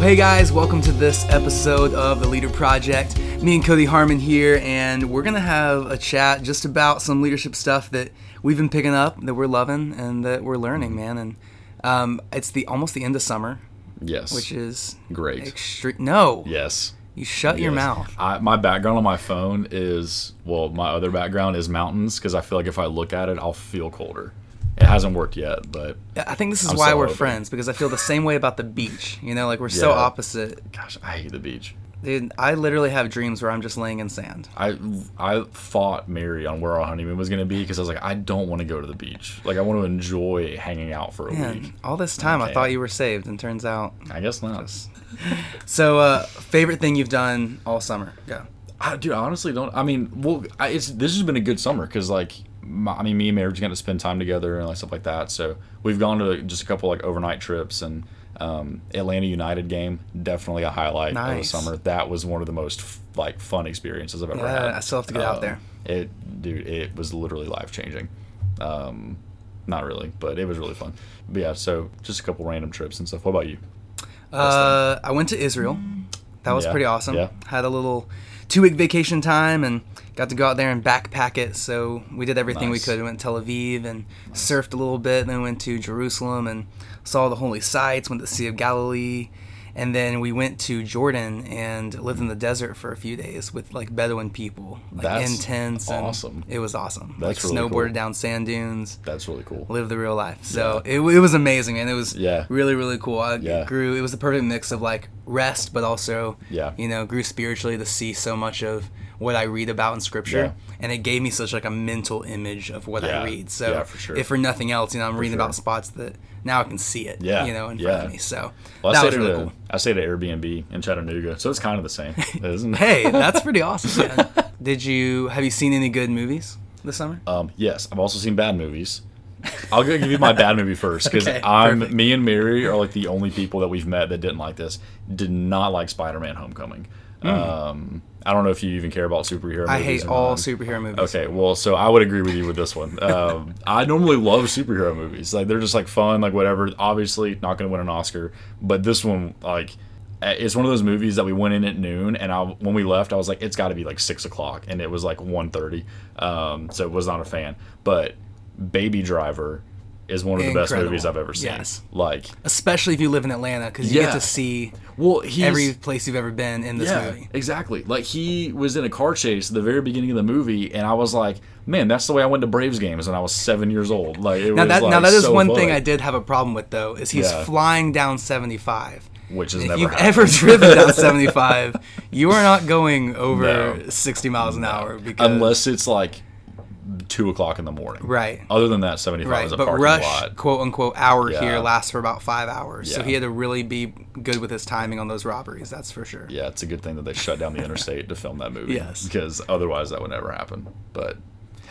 Well, hey guys, welcome to this episode of the Leader Project. Me and Cody Harmon here, and we're gonna have a chat just about some leadership stuff that we've been picking up, that we're loving, and that we're learning, man. And um, it's the almost the end of summer, Yes. which is great. extreme. No, yes. you shut your mouth. I, my background on my phone is well, my other background is mountains because I feel like if I look at it, I'll feel colder. It hasn't worked yet, but I think this is I'm why so we're hoping. friends because I feel the same way about the beach. You know, like we're so opposite. gosh, I hate the beach. Dude, I literally have dreams where I'm just laying in sand. I I fought Mary on where our honeymoon was gonna be because I was like, I don't want to go to the beach. Like I want to enjoy hanging out for a week. All this time I thought you were saved, and turns out. I guess not. So, uh, favorite thing you've done all summer? Go. I, dude, I honestly don't. I mean, well, I, it's this has been a good summer because like, my, I mean, me and Mary just got to spend time together and like stuff like that. So we've gone to just a couple like overnight trips and um, Atlanta United game definitely a highlight Nice. of the summer. That was one of the most f- like fun experiences I've ever Yeah, had. I still have to get out Uh, there. It, dude, it was literally life changing. Um, not really, but it was really fun. But yeah, so just a couple random trips and stuff. What about you? Uh, I went to Israel. That was Yeah, pretty awesome. yeah. Had a little two week vacation time and got to go out there and backpack it. So we did everything we could. We went to Tel Aviv and surfed a little bit. Then went to Jerusalem and saw the holy sites. Went to the Sea of Galilee. And then we went to Jordan and lived in the desert for a few days with like Bedouin people, like That's in tents. And awesome. It was awesome. That's like really snowboarded cool. down sand dunes That's really cool. live the real life. So it, it was amazing, and it was Yeah. really really cool. I Yeah. grew. It was the perfect mix of like rest, but also Yeah. you know grew spiritually to see so much of what I read about in Scripture, and it gave me such like a mental image of what Yeah. I read. So Yeah, for sure. if for nothing else, you know, I'm reading sure. about spots that now I can see it. Yeah, you know, in front of me. So Well, I that stayed was really cool. I stayed at Airbnb in Chattanooga, so it's kind of the same, isn't it? Hey, that's pretty awesome. Man. Did you have you seen any good movies this summer? Um, yes, I've also seen bad movies. I'll give you my bad movie first because Okay, I'm perfect. me and Mary are like the only people that we've met that didn't like this. Did not like Spider-Man: Homecoming. Um, I don't know if you even care about superhero. I hate all superhero movies. Okay, well, so I would agree with you with this one. Um, I normally love superhero movies. Like they're just like fun, like whatever. Obviously, not going to win an Oscar, but this one, like, eh, it's one of those movies that we went in at noon, and I when we left, I was like, it's got to be like six o'clock, and it was like 1.30. Um, so it was not a fan. But Baby Driver is one of the best movies I've ever seen. Yes. Like, Especially if you live in Atlanta, because you Yeah. get to see well, every place you've ever been in this yeah, movie. exactly. Like he was in a car chase at the very beginning of the movie, and I was like, "Man, that's the way I went to Braves games when I was seven years old." Like it Now was that like now that is so one fun, thing I did have a problem with though is he's Yeah. flying down 75. which has If never you've happened. ever driven down 75, you are not going over No. 60 miles an hour because unless it's like two o'clock in the morning. right. Other than that, seventy-five Right, is a but parking rush lot. quote unquote hour Yeah. here lasts for about five hours, so he had to really be good with his timing on those robberies. That's for sure. Yeah, it's a good thing that they shut down the interstate to film that movie. Yes. because otherwise that would never happen. But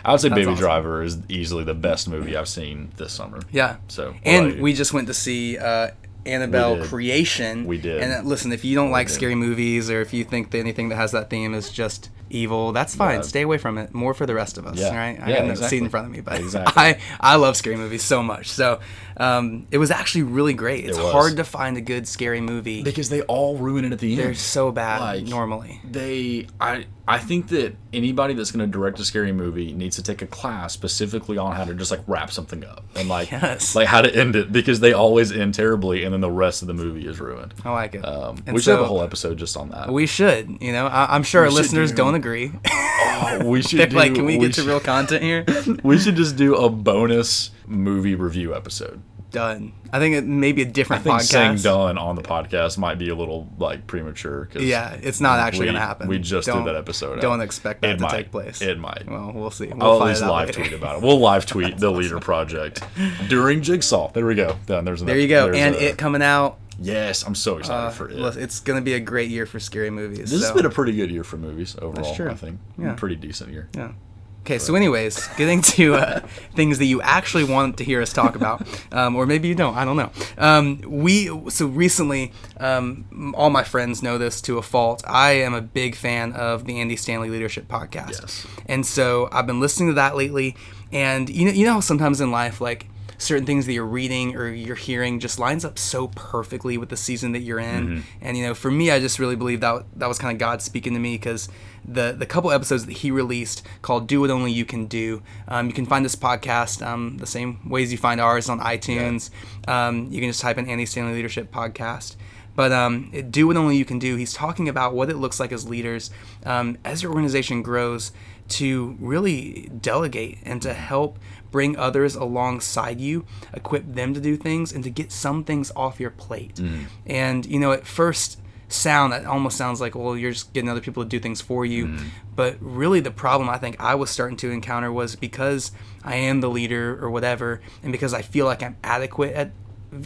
I would say That's Baby awesome. Driver is easily the best movie I've seen this summer. Yeah. So and we just went to see uh, Annabelle did. Creation. We did. And uh, listen, if you don't like did. scary movies or if you think that anything that has that theme is just evil, that's fine. Stay away from it. More for the rest of us. Yeah. All right. I Yeah, got the exactly. seat in front of me, but Exactly. I I love scary movies so much. So um, it was actually really great. It's was. hard to find a good scary movie. because they all ruin it at the end. They're so bad Like, normally. they I I think that anybody that's going to direct a scary movie needs to take a class specifically on how to just like wrap something up and like Yes. like how to end it because they always end terribly and then the rest of the movie is ruined. I like it. Um, we should have a whole episode just on that. We should, you know. I, I'm sure our listeners do- not agree. Oh, we should do, like, can we get to real content here? We should just do a bonus movie review episode. Done. I think it may be a I different think saying done on the podcast might be a little like premature. Cause Yeah, it's not actually going to happen. We just Don't- did that episode. Don't out. expect that It to might. take place. It might. Well, we'll see. We'll I'll at least live later. tweet about it. We'll live tweet the Leader Project during Jigsaw. There we go. Done. There's There you go. there's And a- it coming out. Yes, I'm so excited Uh, for it. look, it's going to be a great year for scary movies. this so. has been a pretty good year for movies overall. true. I think. Yeah. Pretty decent year. Yeah. Okay, so anyways, getting to uh, things that you actually want to hear us talk about, um, or maybe you don't. I don't know. Um, we so recently, um, all my friends know this to a fault. I am a big fan of the Andy Stanley Leadership Podcast, Yes. and so I've been listening to that lately. And you know, you know, sometimes in life, like certain things that you're reading or you're hearing just lines up so perfectly with the season that you're in. Mm-hmm. And you know, for me, I just really believe that that was kind of God speaking to me because the the couple episodes that He released called "Do What Only You Can Do." Um, you can find this podcast um, the same ways you find ours on iTunes. Um, you can just type in Andy Stanley Leadership Podcast. But um, it- do what only you can do. He's talking about what it looks like as leaders um, as your organization grows to really delegate and to help bring others alongside you, equip them to do things, and to get some things off your plate. And, you know, at first sound, that almost sounds like, well, you're just getting other people to do things for you. But really, the problem I think I was starting to encounter was because I am the leader or whatever, and because I feel like I'm adequate at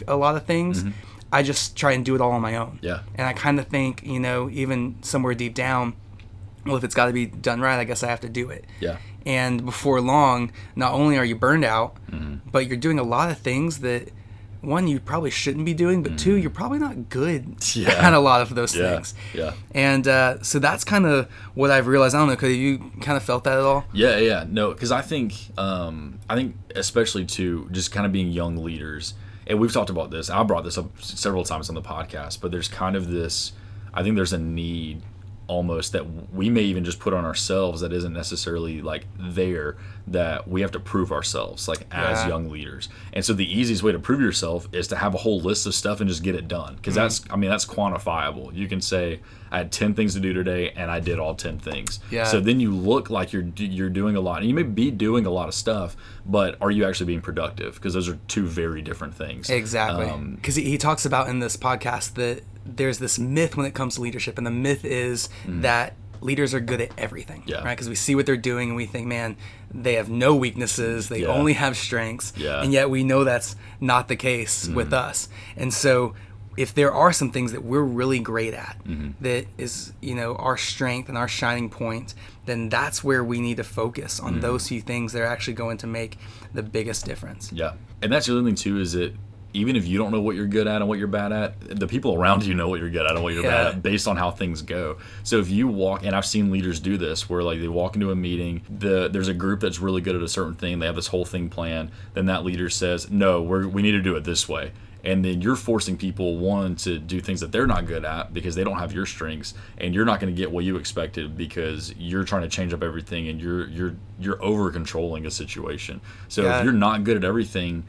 a lot of things. I just try and do it all on my own. Yeah. And I kind of think, you know, even somewhere deep down, well, if it's got to be done right, I guess I have to do it. Yeah. And before long, not only are you burned out, Mm-hmm. but you're doing a lot of things that one you probably shouldn't be doing, but two you're probably not good Mm. Yeah. at a lot of those Yeah. things. Yeah. And uh, so that's kind of what I've realized. I don't know, could you kind of felt that at all? Yeah, yeah, no, because I think, um, I think especially to just kind of being young leaders, and we've talked about this. I brought this up several times on the podcast, but there's kind of this. I think there's a need almost that we may even just put on ourselves that isn't necessarily like there that we have to prove ourselves like as Yeah. young leaders and so the easiest way to prove yourself is to have a whole list of stuff and just get it done because that's i mean that's quantifiable you can say i had 10 things to do today and i did all 10 things Yeah. so then you look like you're you're doing a lot and you may be doing a lot of stuff but are you actually being productive because those are two very different things Exactly. Um, Because he, he talks about in this podcast that there's this myth when it comes to leadership, and the myth is that leaders are good at everything, Mm. Yeah. right? Because we see what they're doing and we think, man, they have no weaknesses, they Yeah. only have strengths, Yeah. Mm. and yet we know that's not the case with us. And so, if there are some things that we're really great at, Mm-hmm. that is, you know, our strength and our shining point, then that's where we need to focus Mm. on those few things that are actually going to make the biggest difference. Yeah, and that's the other thing too is that even if you don't know what you're good at and what you're bad at, the people around you know what you're good at and what you're Yeah. bad at based on how things go. So if you walk, and I've seen leaders do this, where like they walk into a meeting, the there's a group that's really good at a certain thing, they have this whole thing planned, then that leader says, no, we're we need to do it this way. And then you're forcing people one to do things that they're not good at because they don't have your strengths, and you're not going to get what you expected because you're trying to change up everything and you're you're you're over controlling a situation. So Yeah. if you're not good at everything,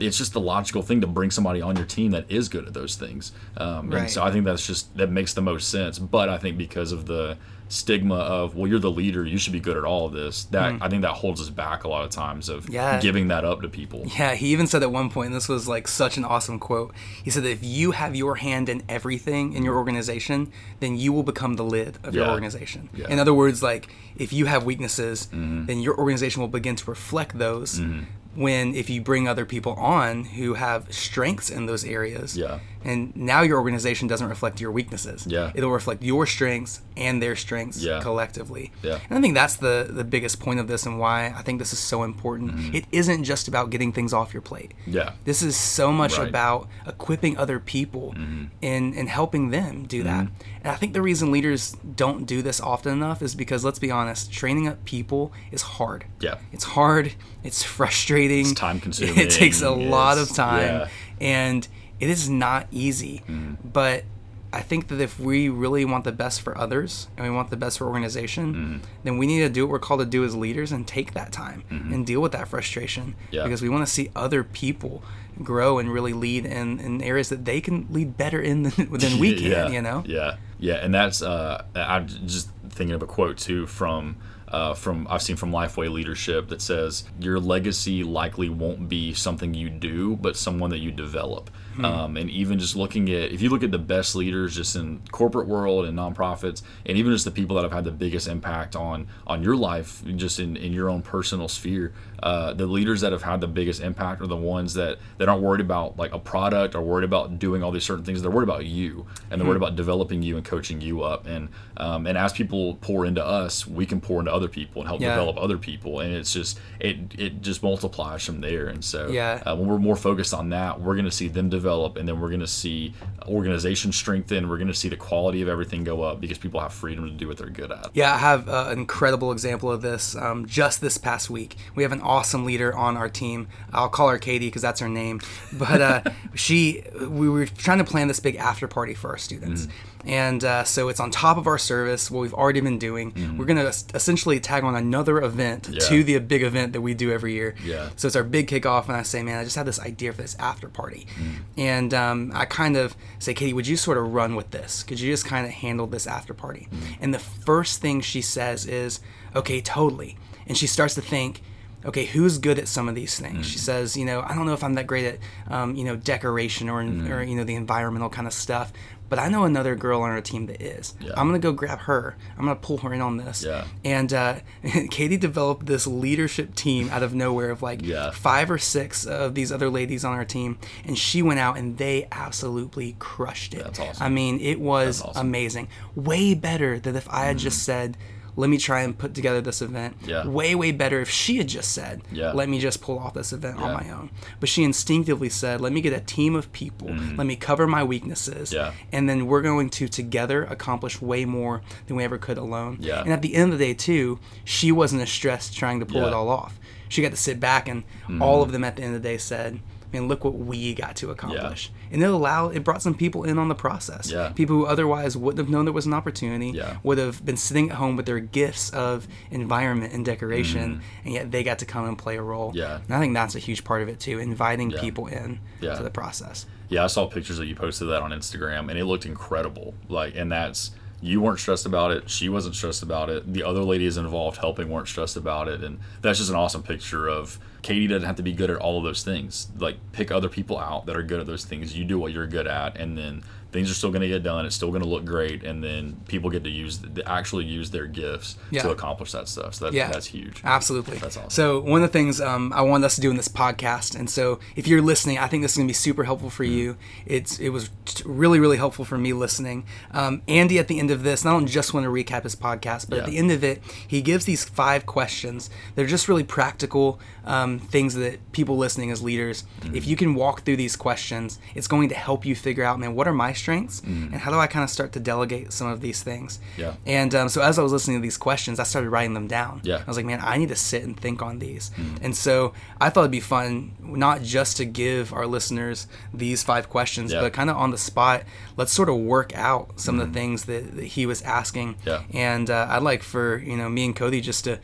it's just the logical thing to bring somebody on your team that is good at those things. Um, Right. And so I think that's just that makes the most sense. But I think because of the stigma of well, you're the leader, you should be good at all of this. That mm. I think that holds us back a lot of times of. Yeah. giving that up to people. Yeah, he even said at one point, and this was like such an awesome quote. He said that if you have your hand in everything in your organization, then you will become the lid of your organization. Yeah. In other words, like if you have weaknesses, mm-hmm. then your organization will begin to reflect those. Mm-hmm. When if you bring other people on who have strengths in those areas, Yeah. And now your organization doesn't reflect your weaknesses. Yeah. It'll reflect your strengths and their strengths Yeah. collectively. Yeah. And I think that's the the biggest point of this and why I think this is so important. Mm-hmm. It isn't just about getting things off your plate. Yeah. This is so much Right. Mm-hmm. about equipping other people and and helping them do that. And I think the reason leaders don't do this often enough is because let's be honest, training up people is hard. Yeah. It's hard, it's frustrating. It's time-consuming, It takes a lot of time yeah. and it is not easy. Mm-hmm. But I think that if we really want the best for others and we want the best for organization, Mm-hmm. then we need to do what we're called to do as leaders and take that time and deal with that frustration. Mm-hmm. Yeah. Because we want to see other people grow and really lead in, in areas that they can lead better in than, than we can, yeah, you know? Yeah, yeah, and that's uh, I'm just thinking of a quote too from uh, from I've seen from Lifeway Leadership that says your legacy likely won't be something you do, but someone that you develop. Hmm. Um, and even just looking at if you look at the best leaders just in corporate world and nonprofits, and even just the people that have had the biggest impact on on your life, just in, in your own personal sphere, uh, the leaders that have had the biggest impact are the ones that that aren't worried about like a product or worried about doing all these certain things. They're worried about you, and they're worried about developing you and coaching you up. And um, and as people pour into us, we can pour into other people and help Yeah. develop other people and it's just it it just multiplies from there and so Yeah. uh, when we're more focused on that we're going to see them develop and then we're going to see organization strengthen we're going to see the quality of everything go up because people have freedom to do what they're good at Yeah, I have uh, an incredible example of this um, just this past week. We have an awesome leader on our team. I'll call her Katie because that's her name. But uh, she, we were trying to plan this big after party for our students. Mm. And uh, so it's on top of our service, what we've already been doing. We're going to essentially tag on another event Mm-hmm. Yeah. to the big event that we do every year. Yeah. So it's our big kickoff, and I say, man, I just had this idea for this after party. Mm. And um, I kind of say, Katie, would you sort of run with this? Could you just kind of handle this after party? Mm. And the first thing she says is, okay, totally. And she starts to think, okay, who's good at some of these things? Mm. She says, you know, I don't know if I'm that great at, um, you know, decoration or, Mm. or, you know, the environmental kind of stuff. But I know another girl on our team that is. Yeah. I'm gonna go grab her. I'm gonna pull her in on this. Yeah. And uh, Katie developed this leadership team out of nowhere of like Yeah. five or six of these other ladies on our team, and she went out and they absolutely crushed it. That's awesome. I mean, it was awesome. amazing. Way better than if I had just said, "Let me try and put together this event." Yeah. Way, way better if she had just said, Yeah. "Let me just pull off this event on my own." But she instinctively said, "Let me get a team of people. Let me cover my weaknesses. Yeah. and then we're going to together accomplish way more than we ever could alone." Yeah. And at the end of the day, too, she wasn't as stressed trying to pull it Yeah. Mm-hmm. all off. She got to sit back, and all of them at the end of the day said, I mean, look what we got to accomplish." And it allowed, it brought some people in on the process. Yeah. People who otherwise wouldn't have known there was an opportunity, Yeah. would have been sitting at home with their gifts of environment and decoration, mm-hmm. and yet they got to come and play a role. Yeah. And I think that's a huge part of it too, inviting Yeah. people in Yeah. to the process. Yeah, I saw pictures that you posted that on Instagram, and it looked incredible. Like, and that's you weren't stressed about it. She wasn't stressed about it. The other ladies involved helping weren't stressed about it, and that's just an awesome picture of Katie doesn't have to be good at all of those things. Like, pick other people out that are good at those things. You do what you're good at, and then things are still going to get done. It's still going to look great, and then people get to use to actually use their gifts Yeah. to accomplish that stuff. So that, Yeah. that's huge. Absolutely. That's awesome. So one of the things um, I wanted us to do in this podcast, and so if you're listening, I think this is gonna be super helpful for you. It's it was really really helpful for me listening. Um, Andy at the end of this, and I don't just want to recap his podcast, but at the end of it, he gives these five questions. They're just really practical um, things that people listening as leaders, Mm-hmm. if you can walk through these questions, it's going to help you figure out, man, what are my strengths, and how do I kind of start to delegate some of these things. Yeah. And um, so as I was listening to these questions, I started writing them down. Yeah. I was like, man, I need to sit and think on these. And so I thought it'd be fun, not just to give our listeners these five questions, Yeah. but kind of on the spot, let's sort of work out some of the things that, that he was asking. Yeah. And uh, I'd like for, you know, me and Cody just to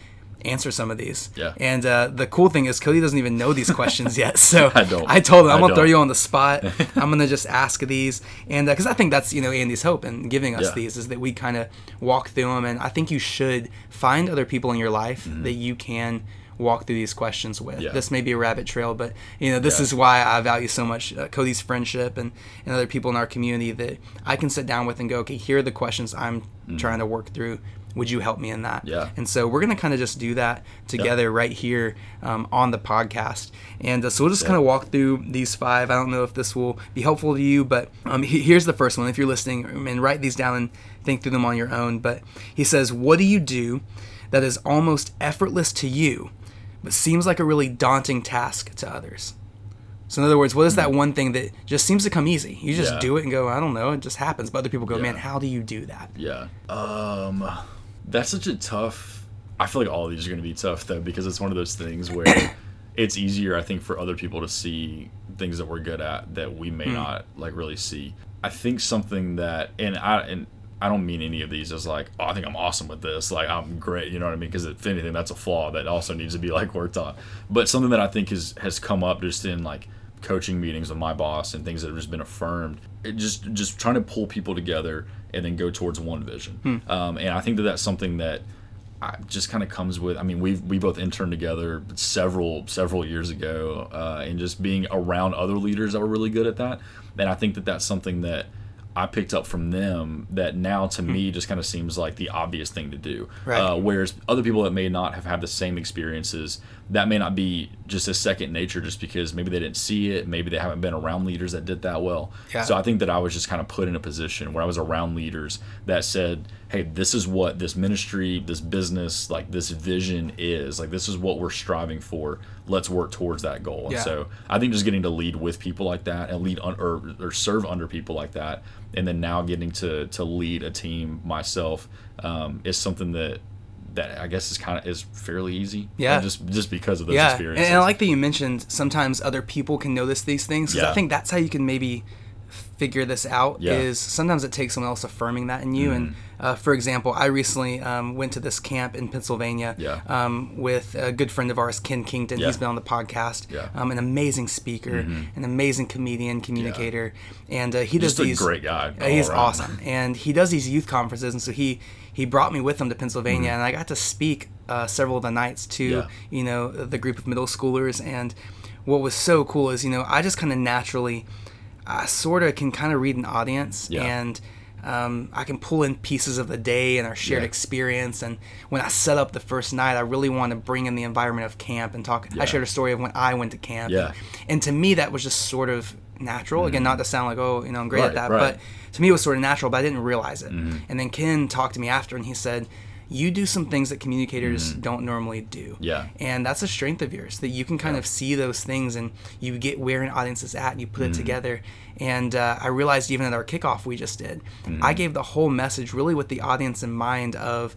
answer some of these. Yeah. And uh, the cool thing is Cody doesn't even know these questions yet. So I don't. I told him I'm I gonna throw you on the spot. I'm gonna just ask these, and because I think that's you know Andy's hope in giving us Yeah. these is that we kind of walk through them, and I think you should find other people in your life that you can walk through these questions with. Mm-hmm. Yeah. This may be a rabbit trail, but you know this Yeah. is why I value so much uh, Cody's friendship and, and other people in our community that I can sit down with and go, okay, here are the questions I'm trying to work through. Would you help me in that? Yeah. And so we're gonna kind of just do that together right here um, on the podcast. And uh, so we'll just kind of walk through these five. I don't know if this will be helpful to you, but um, he- here's the first one. If you're listening, and write these down and think through them on your own. But he says, "What do you do that is almost effortless to you, but seems like a really daunting task to others?" So in other words, what is that one thing that just seems to come easy? You just Hmm. Yeah. do it and go, I don't know, it just happens. But other people go, man, how do you do that? Yeah. Um, that's such a tough. I feel like all of these are going to be tough though because it's one of those things where it's easier, I think, for other people to see things that we're good at that we may hmm. not like really see. I think something that, and I and I don't mean any of these as like, oh, I think I'm awesome with this, like I'm great, you know what I mean? Because if anything, that's a flaw that also needs to be like worked on. But something that I think has has come up just in like coaching meetings with my boss and things that have just been affirmed it just just trying to pull people together and then go towards one vision um, and i think that that's something that I, just kind of comes with i mean we we both interned together several several years ago uh, and just being around other leaders that were really good at that and i think that that's something that I picked up from them that now to me just kind of seems like the obvious thing to do. Right. Uh, whereas other people that may not have had the same experiences, that may not be just as second nature just because maybe they didn't see it maybe they haven't been around leaders that did that well Yeah. so i think that i was just kind of put in a position where i was around leaders that said hey this is what this ministry this business like this vision is like this is what we're striving for let's work towards that goal and Yeah. so i think just getting to lead with people like that and lead un- or, or serve under people like that and then now getting to to lead a team myself um, is something that that I guess is kind of is fairly easy. Yeah. just just because of those yeah, and, experiences. and I like that you mentioned sometimes other people can notice these things because I think that's how you can maybe figure this out. Yeah. Mm-hmm. Is sometimes it takes someone else affirming that in you. And uh, for example, I recently um, went to this camp in Pennsylvania Yeah. um, with a good friend of ours, Ken Kington. Yeah. He's been on the podcast. Yeah. Mm-hmm. Um, an amazing speaker, an amazing comedian, communicator, and uh, he does Just a these. great guy Uh, he's around. awesome, and he does these youth conferences, and so he he brought me with him to Pennsylvania, and I got to speak uh, several of the nights to Mm-hmm. You know the group of middle schoolers, and what was so cool is you know I just kind of naturally, I sort of can kind of read an audience, Yeah. and um, I can pull in pieces of the day and our shared Yeah. experience. And when I set up the first night, I really want to bring in the environment of camp and talk. Yeah. I shared a story of when I went to camp, Yeah. and, and to me that was just sort of natural. Again, not to sound like oh you know I'm great at Mm-hmm. That, right. Mm-hmm. but to me it was sort of natural, but I didn't realize it. And then Ken talked to me after, and he said, "You do some things that communicators don't normally do." Mm-hmm. Yeah. and that's a strength of yours that you can kind of see those things, and you get where an audience is at, and you put Mm-hmm. it together. And uh, I realized even at our kickoff we just did, Mm-hmm. I gave the whole message really with the audience in mind of.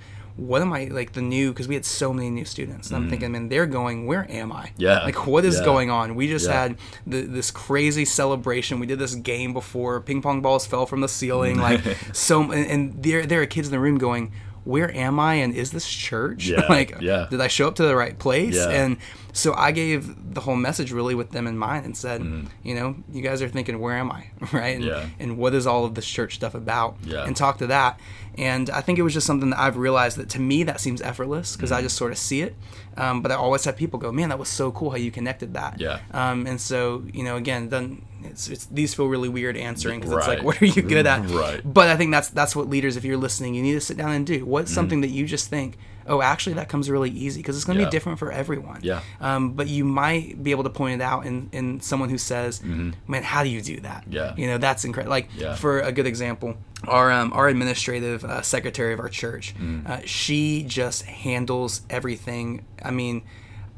What am I like the new? Because we had so many new students, and I'm thinking, man, they're going. Where am I? Mm-hmm. Yeah, Like, what is yeah. going on? We just Yeah. had the, this crazy celebration. We did this game before. Ping pong balls fell from the ceiling. Like so, and, and there there are kids in the room going, "Where am I? And is this church? Yeah, like, yeah. did I show up to the right place?" Yeah. And so I gave the whole message really with them in mind and said, you know, you guys are thinking, "Where am I?" Right? And, Mm-hmm. Yeah. and what is all of this church stuff about? Yeah. And talk to that. And I think it was just something that I've realized that to me that seems effortless because Mm-hmm. I just sort of see it. Um, but I always have people go, "Man, that was so cool how you connected that." Yeah. Um, and so you know, again, then it's, it's these feel really weird answering because it's like, what are you good at? Right. But I think that's that's what leaders, if you're listening, you need to sit down and do. What's something that you just think, oh, actually, that comes really easy because it's going to Mm-hmm. Yeah. be different for everyone. Yeah. Um, but you might be able to point it out in in someone who says, man, how do you do that? Mm-hmm. Yeah. You know, that's incredible. Like Yeah. for a good example, our um, our administrative uh, secretary of our church, Mm. uh, she just handles everything. I mean,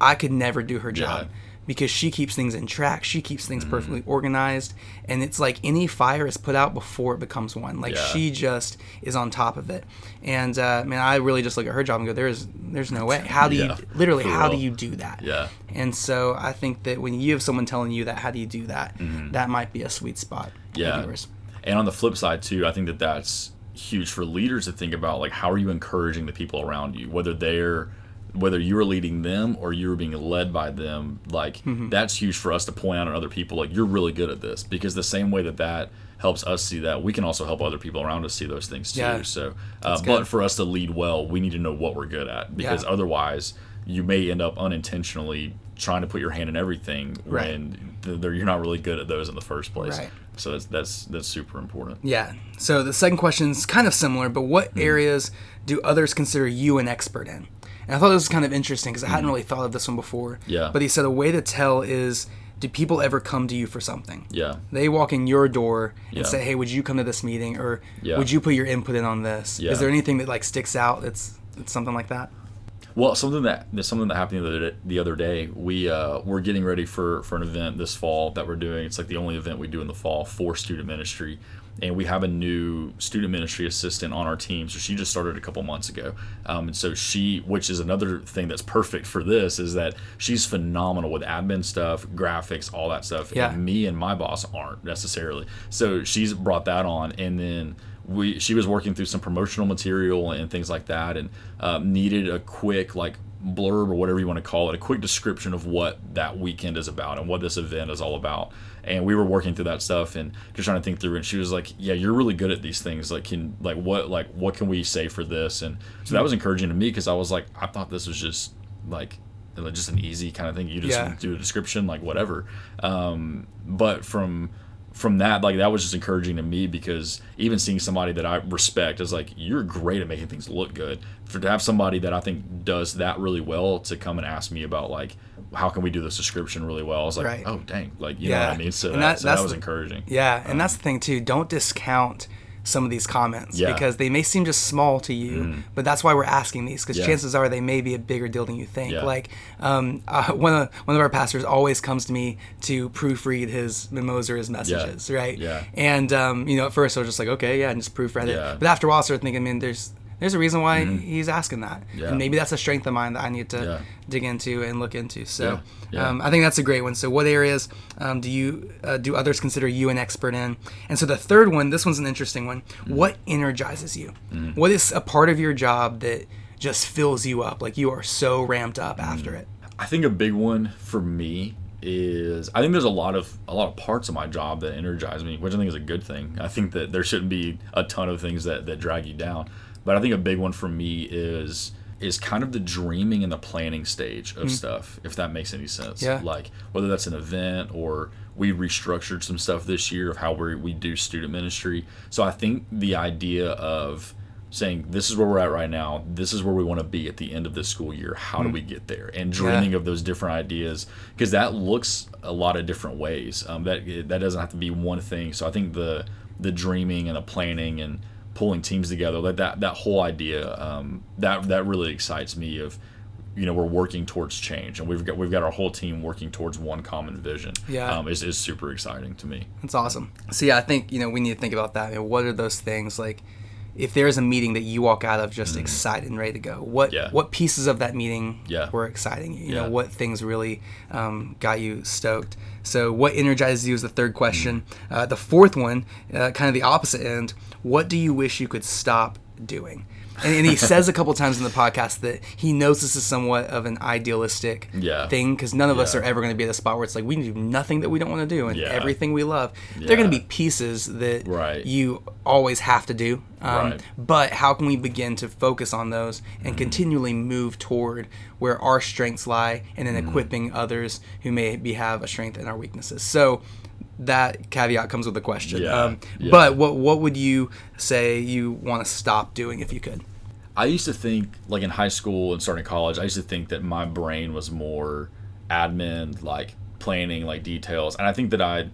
I could never do her job Yeah. Because she keeps things in track. She keeps things Mm-hmm. perfectly organized, and it's like any fire is put out before it becomes one. Like Yeah. she just is on top of it. And uh, man, I really just look at her job and go, "There's, there's no way. How do Yeah, you literally? How do you do that?" Yeah. And so I think that when you have someone telling you that, how do you do that? That might be a sweet spot. Yeah. And on the flip side too, I think that that's huge for leaders to think about like how are you encouraging the people around you, whether they're whether you're leading them or you're being led by them, like Mm-hmm. that's huge for us to point out on other people. Like you're really good at this because the same way that that helps us see that, we can also help other people around us see those things too. Yeah. So, uh, but for us to lead well, we need to know what we're good at because Yeah. otherwise, you may end up unintentionally trying to put your hand in everything Right. when th- you're not really good at those in the first place. Right. So that's that's that's super important. Yeah. So the second question is kind of similar, but what Hmm. areas do others consider you an expert in? And I thought this was kind of interesting because I hadn't really thought of this one before. Yeah. But he said a way to tell is do people ever come to you for something? Yeah. They walk in your door and Yeah. say, "Hey, would you come to this meeting?" or Yeah. "Would you put your input in on this?" Yeah. Is there anything that like sticks out? That's, that's something like that. Well, something that there's something that happened the other day, the other day. We uh, we're getting ready for for an event this fall that we're doing. It's like the only event we do in the fall for student ministry, and we have a new student ministry assistant on our team. So she just started a couple months ago, um, and so she, which is another thing that's perfect for this, is that she's phenomenal with admin stuff, graphics, all that stuff. Yeah. And me and my boss aren't necessarily. So she's brought that on, and then we she was working through some promotional material and things like that, and um, needed a quick like blurb or whatever you want to call it, a quick description of what that weekend is about and what this event is all about. And we were working through that stuff and just trying to think through. And she was like, "Yeah, you're really good at these things. Like, can like what like what can we say for this?" And so that was encouraging to me because I was like, I thought this was just like just an easy kind of thing. You just Yeah. do a description, like whatever. Um, but from from that, like that was just encouraging to me because even seeing somebody that I respect is like, you're great at making things look good. For to have somebody that I think does that really well to come and ask me about like how can we do the subscription really well, I was like, Right. oh dang, like you know what I mean. So, that, that- so that was the- encouraging. Yeah, and um, that's the thing too. Don't discount some of these comments Yeah. because they may seem just small to you, but that's why we're asking these because Yeah. chances are they may be a bigger deal than you think. Yeah. Like um, uh, one of one of our pastors always comes to me to proofread his memos or his messages, right? Yeah. And um, you know, at first I was just like, okay, yeah, and just proofread Yeah. It. But after a while, I started thinking, man, there's there's a reason why he's asking that, Yeah. and maybe that's a strength of mine that I need to Yeah. dig into and look into. So. Um, I think that's a great one. So, what areas um, do you uh, do others consider you an expert in? And so, the third one, this one's an interesting one. Mm-hmm. What energizes you? What is a part of your job that just fills you up? Like you are so ramped up Mm-hmm. after it. I think a big one for me is I think there's a lot of a lot of parts of my job that energize me, which I think is a good thing. I think that there shouldn't be a ton of things that, that drag you down. But I think a big one for me is is kind of the dreaming and the planning stage of stuff, if that makes any sense. Yeah. Like whether that's an event or we restructured some stuff this year of how we we do student ministry. So I think the idea of saying this is where we're at right now. This is where we want to be at the end of this school year. How do we get there? And dreaming of those different ideas because that looks a lot of different ways. Um, that that doesn't have to be one thing. So i think the the dreaming and the planning and pulling teams together like that that whole idea um, that that really excites me of you know we're working towards change and we've got we've got our whole team working towards one common vision Yeah. um, is, is super exciting to me That's awesome. So yeah, I think you know we need to think about that. What are those things like? If there's a meeting that you walk out of just excited and ready to go, what. Yeah. what pieces of that meeting Yeah. were exciting? You know, what things really um, got you stoked? So, what energizes you is the third question. Mm-hmm. Uh, the fourth one, uh, kind of the opposite end. What do you wish you could stop doing? And, and he says a couple times in the podcast that he knows this is somewhat of an idealistic Yeah. thing because none of us are ever going to be at a spot where it's like we do nothing that we don't want to do and Yeah. everything we love. There are going to be pieces that Right. you always have to do. Um, Right. But how can we begin to focus on those and continually move toward where our strengths lie and then Mm-hmm. equipping others who may be have a strength in our weaknesses? So that caveat comes with a question. Yeah. Um, Yeah. But what what would you say you want to stop doing if you could? I used to think, like in high school and starting college, I used to think that my brain was more admin, like planning, like details. And I think that I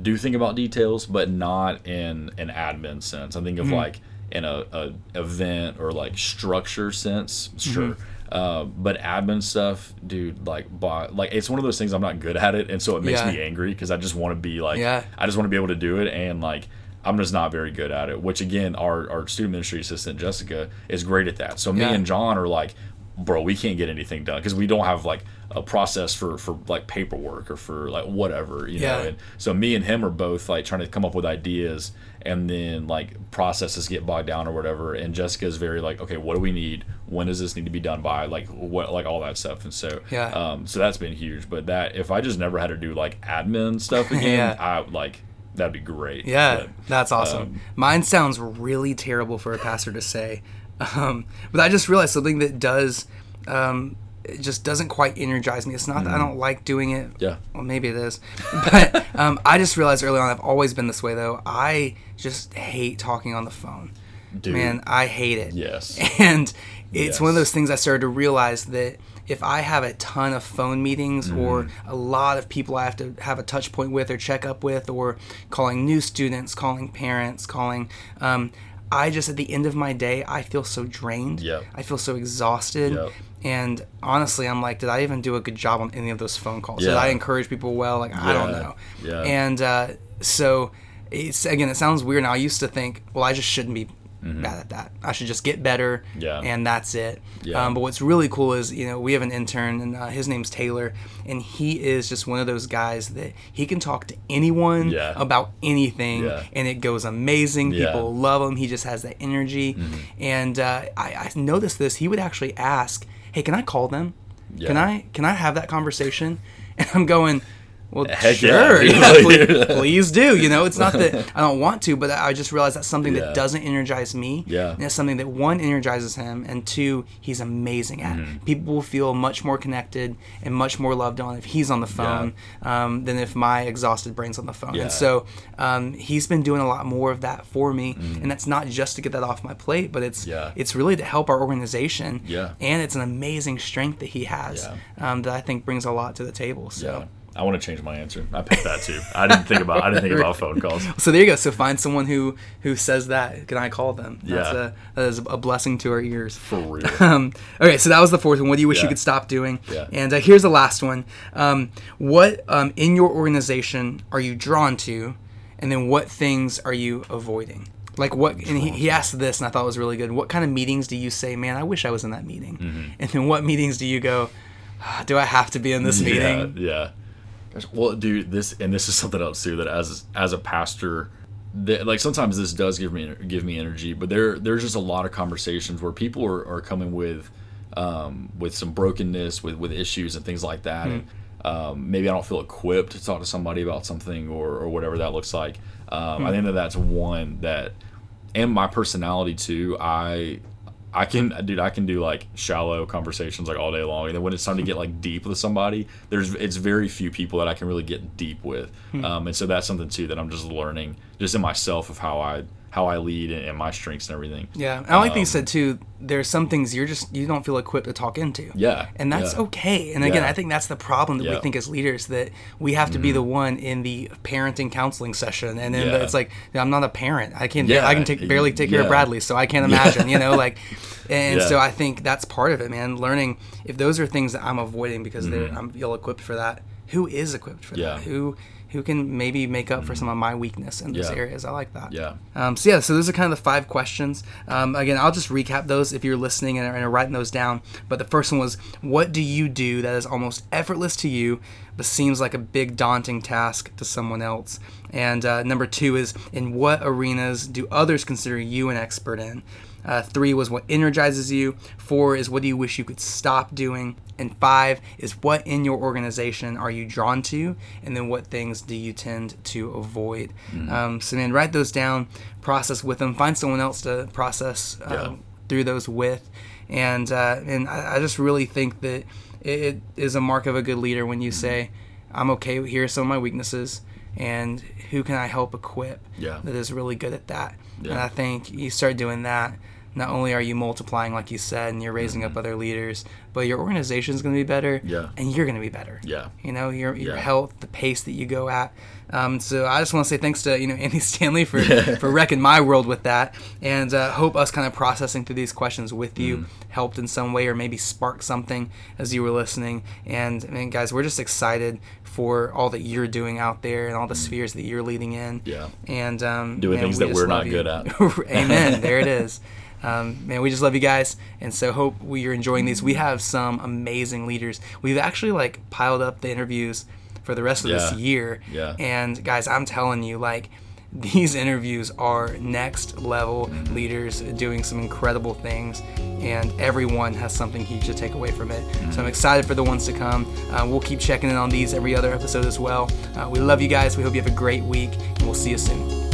do think about details, but not in an admin sense. I think of like in a, a event or like structure sense, sure. Uh, but admin stuff, dude, like, by, like it's one of those things I'm not good at it, and so it makes Yeah. me angry because I just want to be like, Yeah. I just want to be able to do it, and like I'm just not very good at it. Which again, our our student ministry assistant Jessica is great at that. So me Yeah. and John are like, bro, we can't get anything done because we don't have like a process for for like paperwork or for like whatever, you know. And so me and him are both like trying to come up with ideas, and then like processes get bogged down or whatever. And Jessica is very like, okay, what do we need? When does this need to be done by? Like what, like all that stuff. And so Yeah. um, so that's been huge. But that if I just never had to do like admin stuff again, Yeah. I like that'd be great. Yeah, But, that's awesome. um, Mine sounds really terrible for a pastor to say, um, but I just realized something that does, um, it just doesn't quite energize me. It's not that I don't like doing it. Mm-hmm. Yeah. Well, maybe it is, but um, I just realized early on I've always been this way though. I just hate talking on the phone. Dude. Man, I hate it. Yes. And it's one of those things I started to realize that if I have a ton of phone meetings or Mm-hmm. a lot of people I have to have a touch point with or check up with, or calling new students, calling parents, calling, um, I just at the end of my day, I feel so drained. Yep. I feel so exhausted. Yep. And honestly, I'm like, did I even do a good job on any of those phone calls? Did I encourage people well? Like, I don't know. Yeah. And uh, so, it's again, it sounds weird now. I used to think, well, I just shouldn't be bad at that. I should just get better. Mm-hmm. Yeah. And that's it. Yeah. Um, but what's really cool is, you know, we have an intern and uh, his name's Taylor, and he is just one of those guys that he can talk to anyone Yeah. about anything, Yeah. and it goes amazing. Yeah. People love him. He just has that energy. Mm-hmm. And uh, I, I noticed this. He would actually ask, "Hey, can I call them? Can I can I have that conversation?" And I'm going. Well, Heck sure. Yeah, Like- please, please do. You know, it's not that I don't want to, but I just realized that's something Yeah. that doesn't energize me. Yeah. And it's something that one energizes him, and two, he's amazing at. Mm-hmm. People will feel much more connected and much more loved on if he's on the phone um, than if my exhausted brain's on the phone. Yeah. And so um, he's been doing a lot more of that for me, and that's not just to get that off my plate, but it's Mm-hmm. Yeah. it's really to help our organization. Yeah. And it's an amazing strength that he has um, that I think brings a lot to the table. So. Yeah. I want to change my answer. I picked that too. I didn't think about. I didn't think about phone calls. So there you go. So find someone who who says that. Can I call them? That's Yeah. a, that is a blessing to our ears. For real. Um, okay, so that was the fourth one. What do you wish you could stop doing? Yeah. And uh, here's the last one. Um, what um, in your organization are you drawn to, and then what things are you avoiding? Like what? And he, he asked this, and I thought it was really good. What kind of meetings do you say, man? I wish I was in that meeting. Mm-hmm. And then what meetings do you go? "Ah, Do I have to be in this meeting? Yeah, yeah. Gosh, Well, dude, this and this is something else too that as as a pastor, that, like sometimes this does give me give me energy, but there there's just a lot of conversations where people are, are coming with um, with some brokenness, with with issues and things like that, and um, maybe I don't feel equipped to talk to somebody about something or or whatever that looks like. Um, I think that that's one that, and my personality too. I I can, dude, I can do like shallow conversations like all day long, and then when it's time to get like deep with somebody, there's it's very few people that I can really get deep with, um, and so that's something too that I'm just learning just in myself of how I how I lead and, and my strengths and everything. Yeah, and I like that you said too. There's some things you're just you don't feel equipped to talk into. Yeah, and that's yeah. okay. And again, Yeah. I think that's the problem that we Yeah. Mm-hmm. think as leaders that we have to be the one in the parenting counseling session, and then it's like I'm not a parent. I can Yeah, I can take barely take care of. Bradley, so I can't imagine. You know, like, and so I think that's part of it, man. Learning if those are things that I'm avoiding because they're I'm ill equipped for that. Who is equipped for Mm-hmm. Yeah. that? Who who can maybe make up for some of my weakness in those Yeah. areas? I like that. Yeah. Um, so yeah, so those are kind of the five questions. Um, again, I'll just recap those if you're listening and are, and are writing those down. But the first one was, what do you do that is almost effortless to you, but seems like a big daunting task to someone else? And uh, number two is, in what arenas do others consider you an expert in? Uh, three was what energizes you. Four is what do you wish you could stop doing? And five is what in your organization are you drawn to? And then what things do you tend to avoid? Um, so then write those down, process with them, find someone else to process uh, Yeah. through those with. And, uh, and I, I just really think that it, it is a mark of a good leader when you say, I'm okay, here are some of my weaknesses, and who can I help equip Yeah. that is really good at that? And I think you start doing that, not only are you multiplying, like you said, and you're raising up other leaders, but your organization is going to be better, Mm-hmm. Yeah. and you're going to be better. Yeah. You know, your, your Yeah. health, the pace that you go at. Um, so I just want to say thanks to you know Andy Stanley for for wrecking my world with that, and uh, hope us kind of processing through these questions with you Mm. helped in some way or maybe sparked something as you were listening. And I mean, guys, we're just excited for all that you're doing out there and all the spheres that you're leading in. Mm. Yeah. And um, Doing man, things we that we're not you. good at. Amen. there it is. Um, man, we just love you guys, and so hope we are enjoying these. We have some amazing leaders. We've actually like piled up the interviews for the rest of this year. Yeah. And guys, I'm telling you, like these interviews are next level leaders doing some incredible things, and everyone has something huge to take away from it. So I'm excited for the ones to come. Uh, we'll keep checking in on these every other episode as well. Uh, we love you guys. We hope you have a great week, and we'll see you soon.